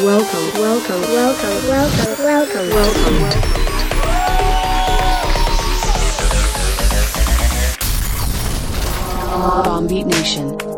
Welcome, welcome, welcome, welcome, welcome, welcome. Bombeat Nation.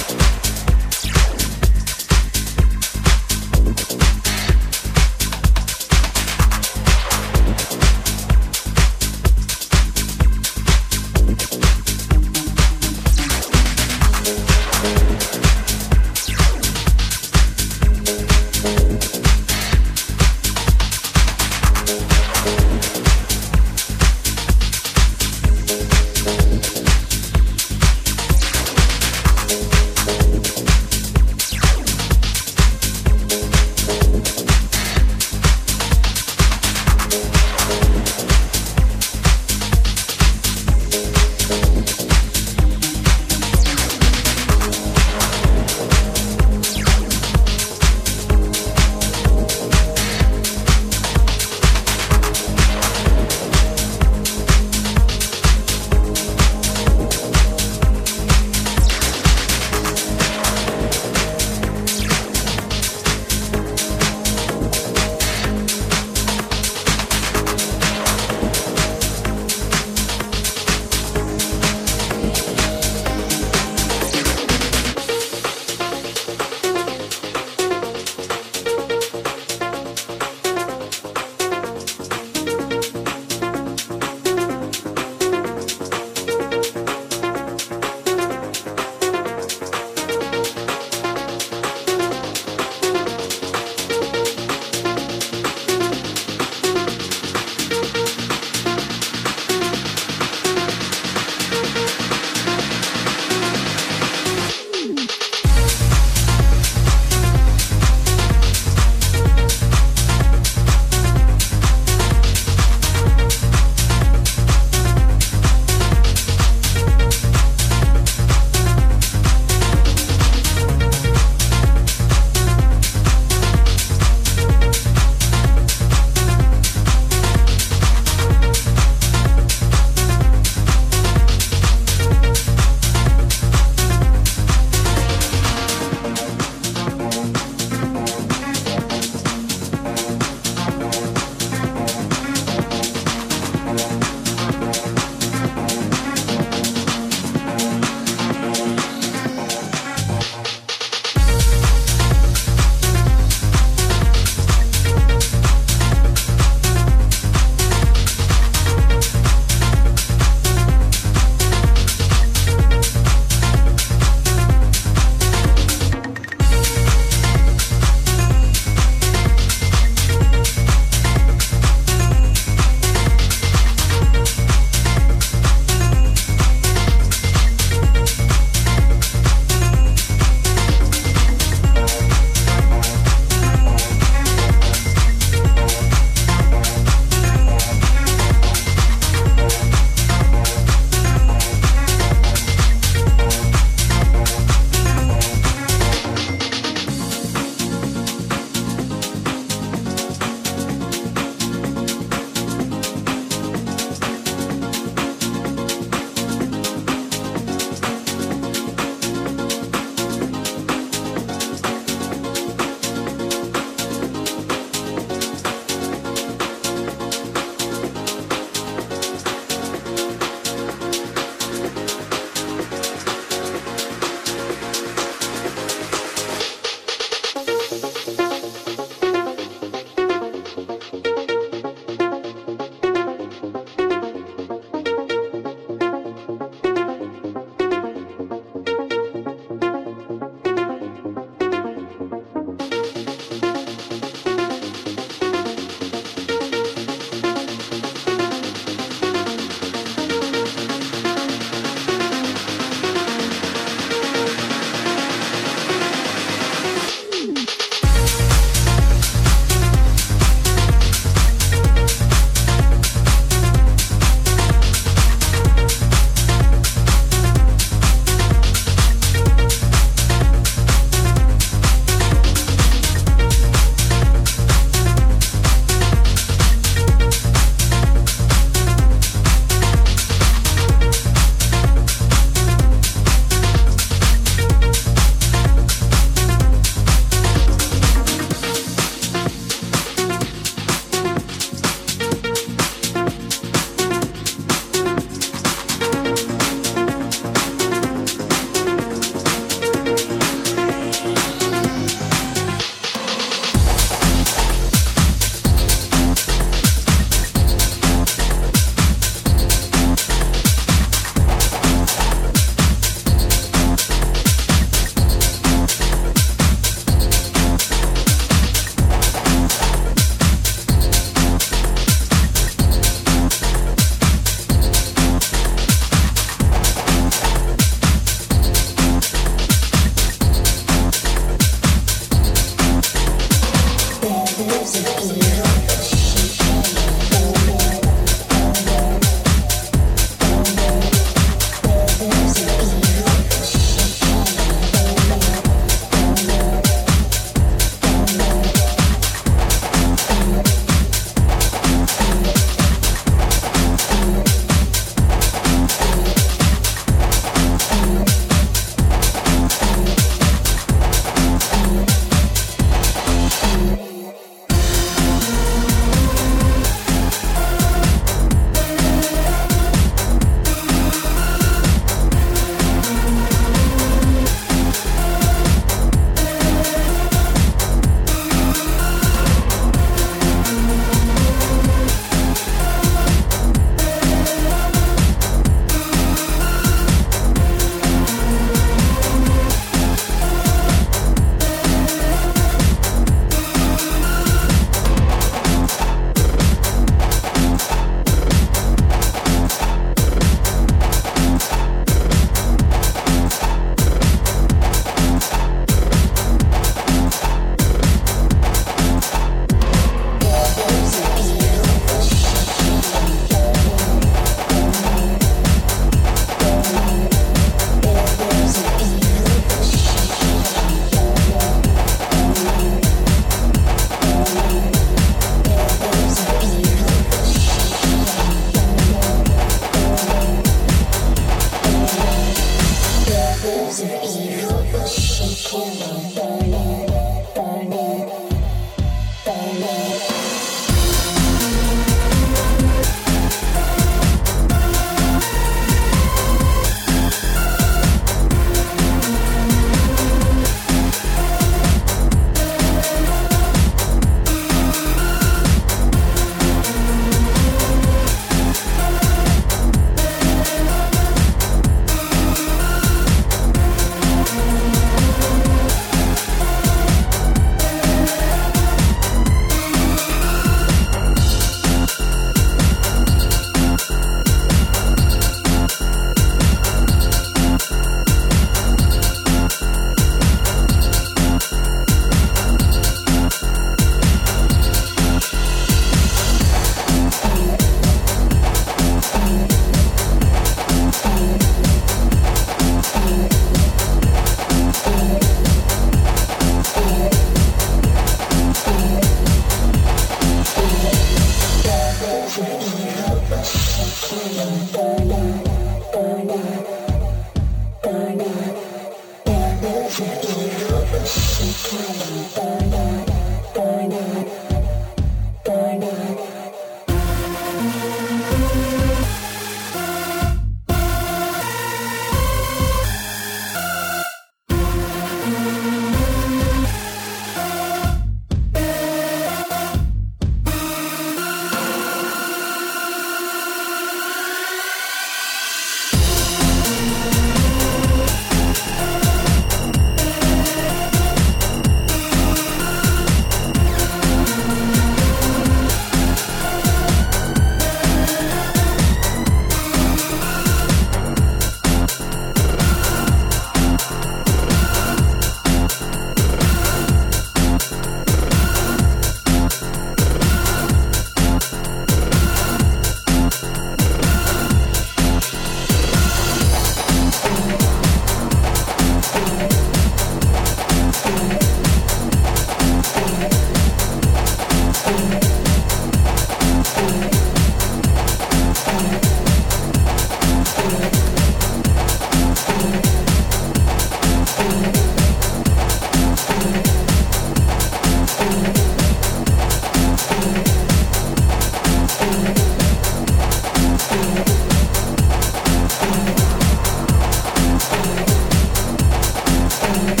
Bye.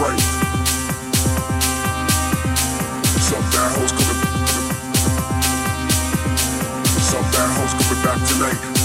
right. Some bad hoes coming. Some bad hoes coming back tonight.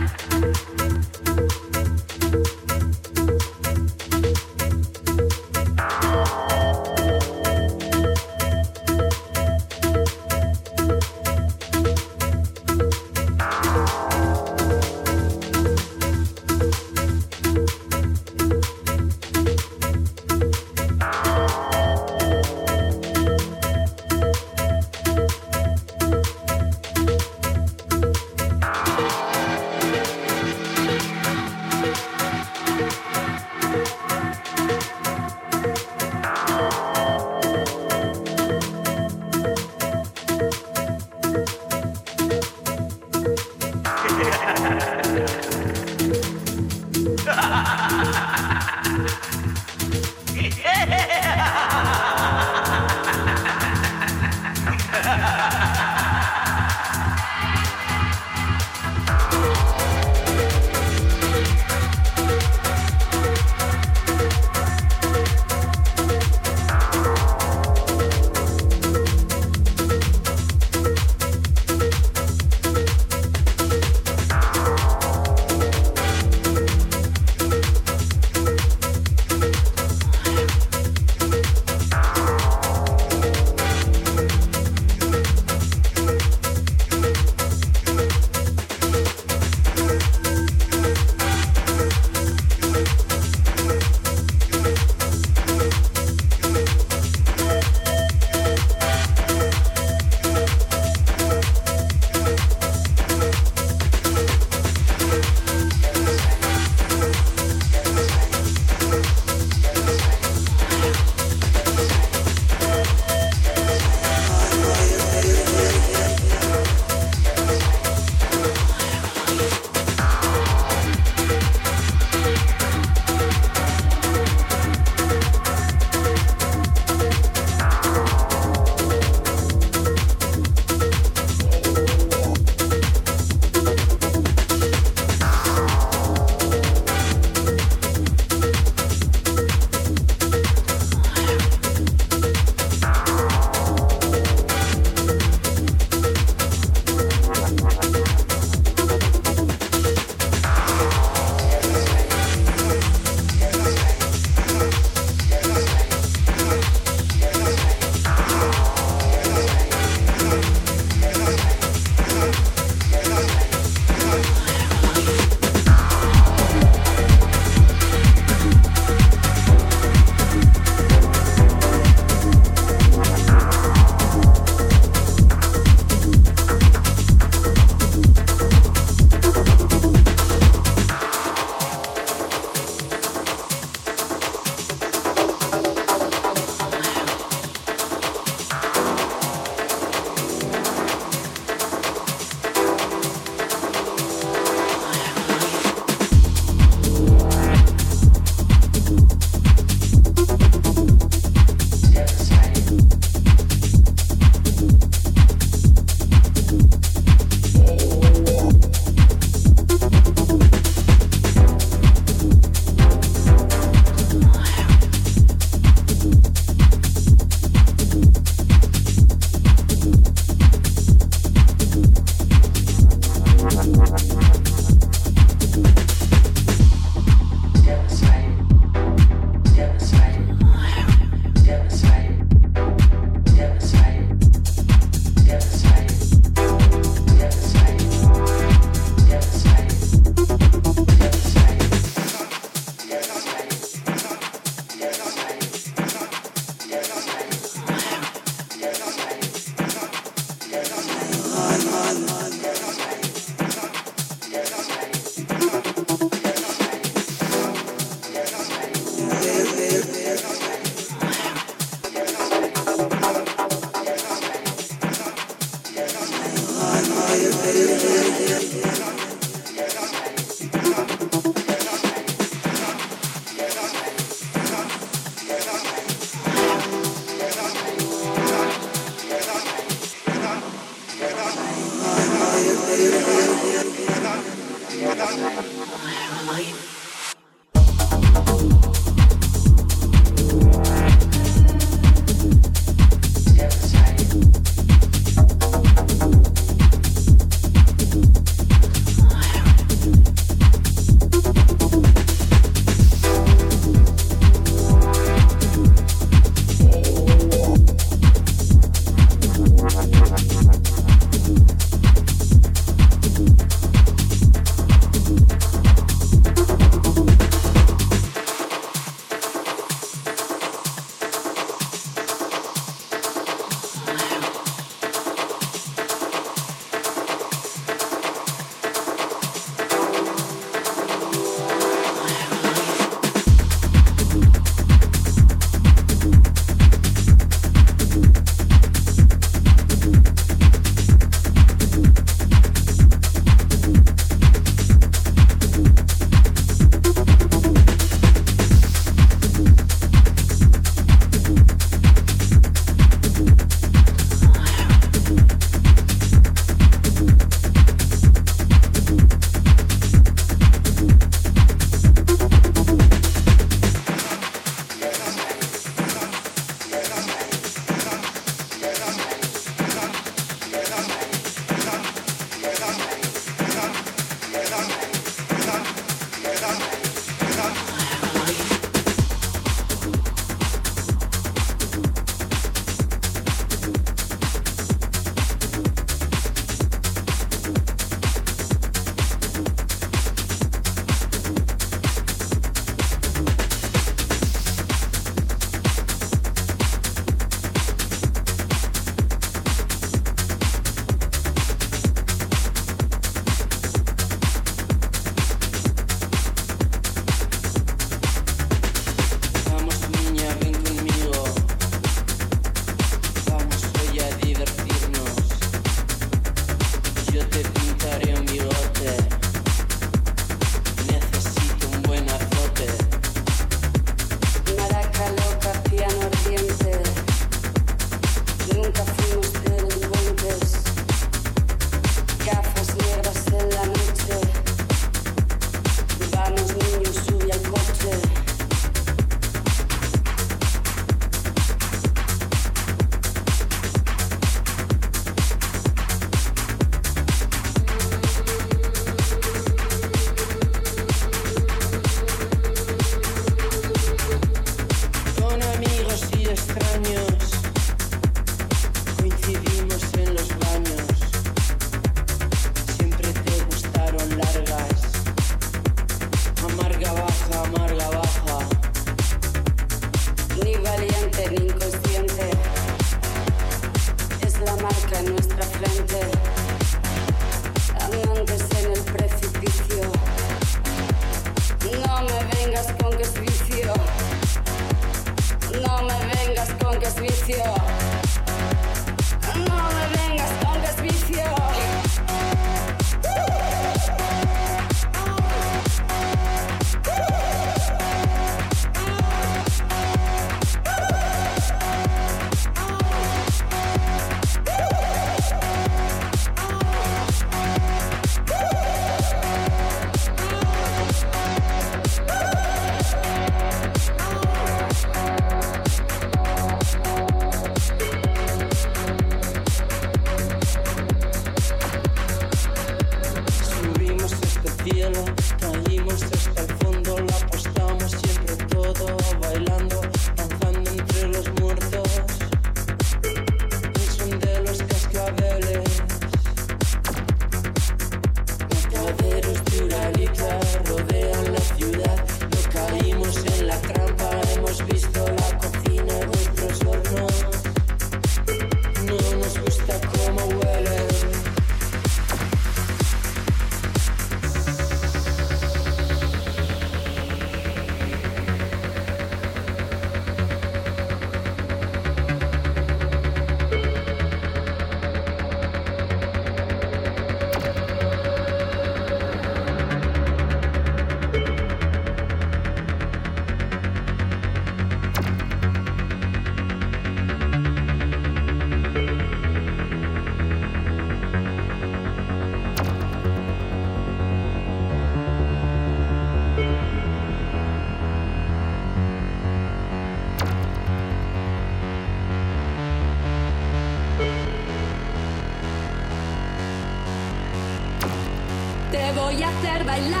Bailar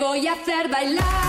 voy a hacer bailar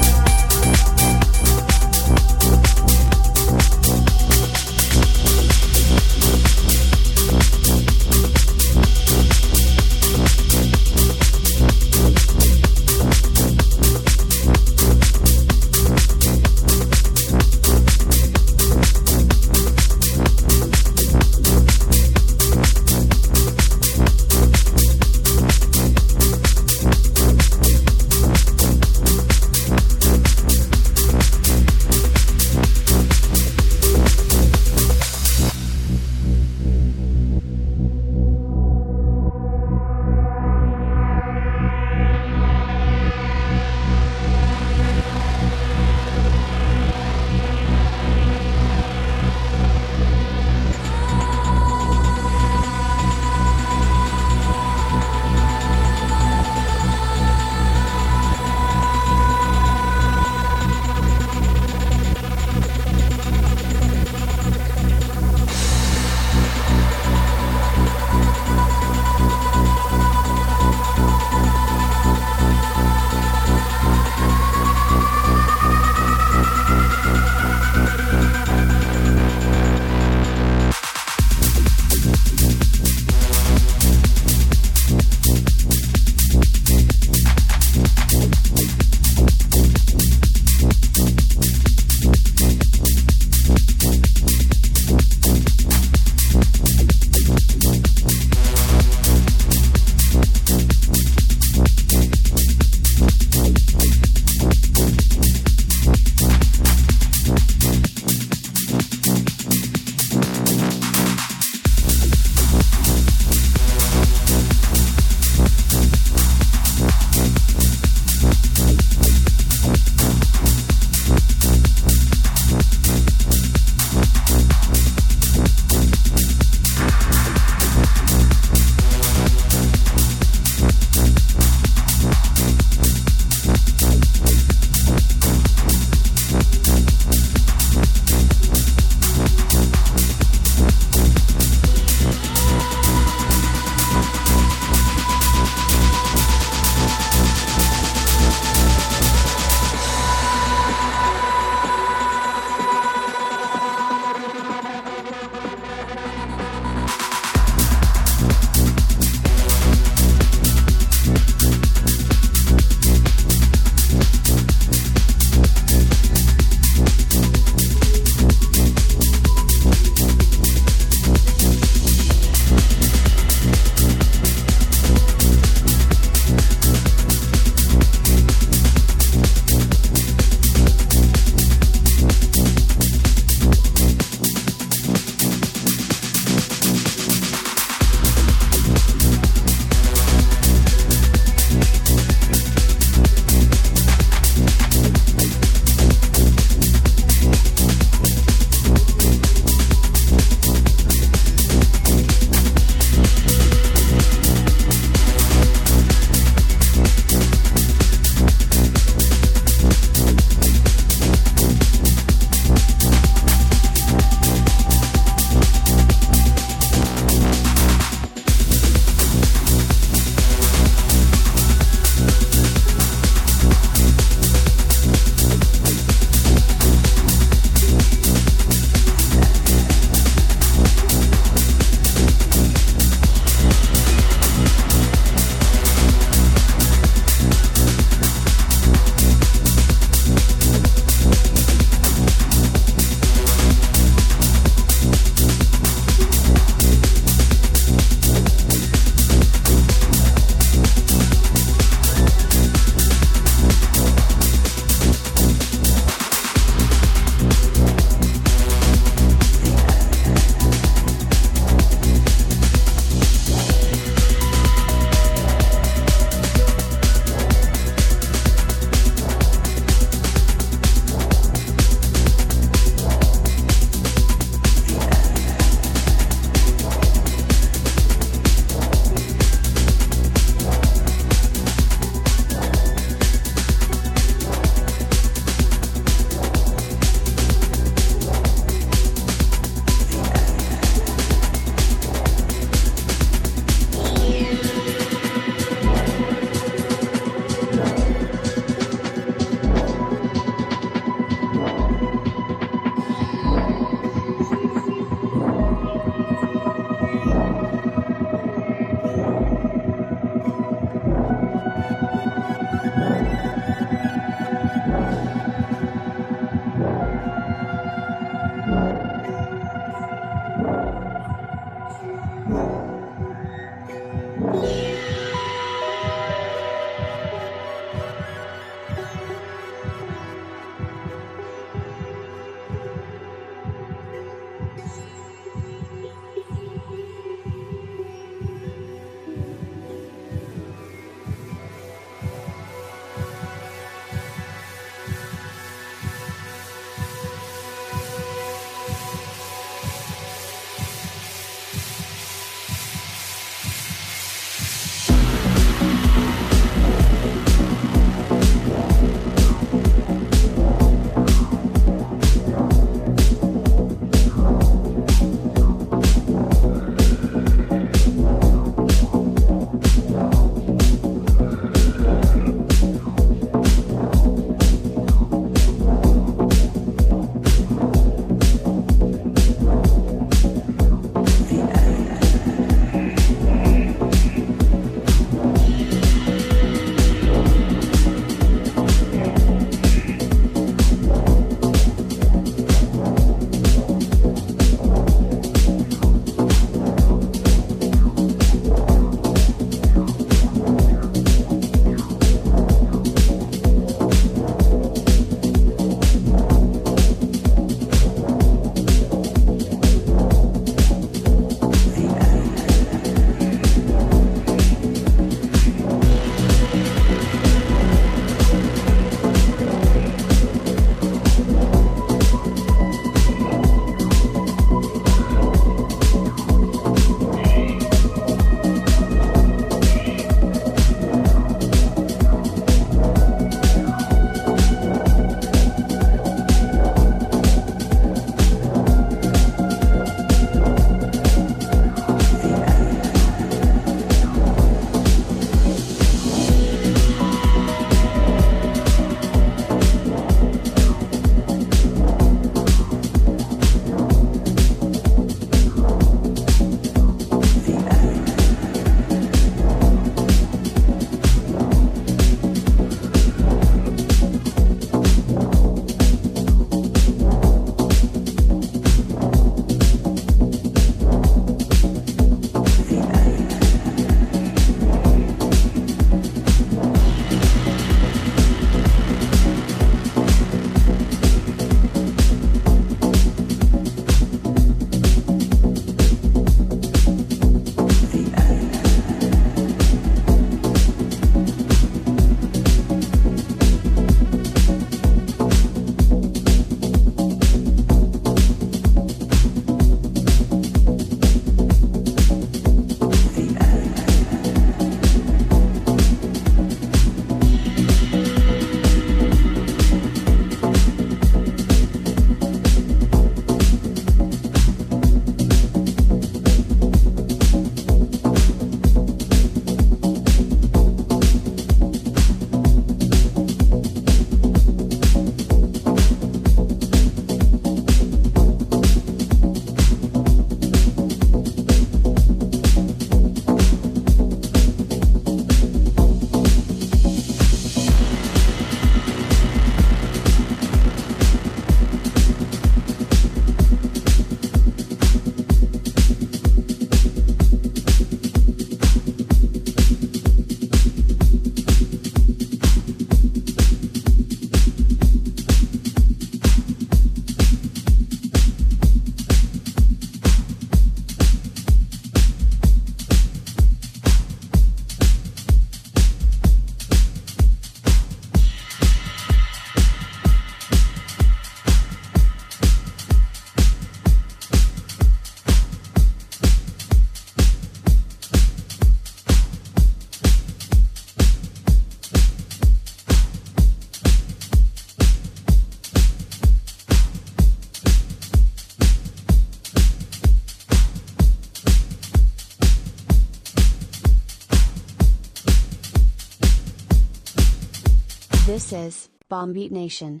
This is Bombeat Nation.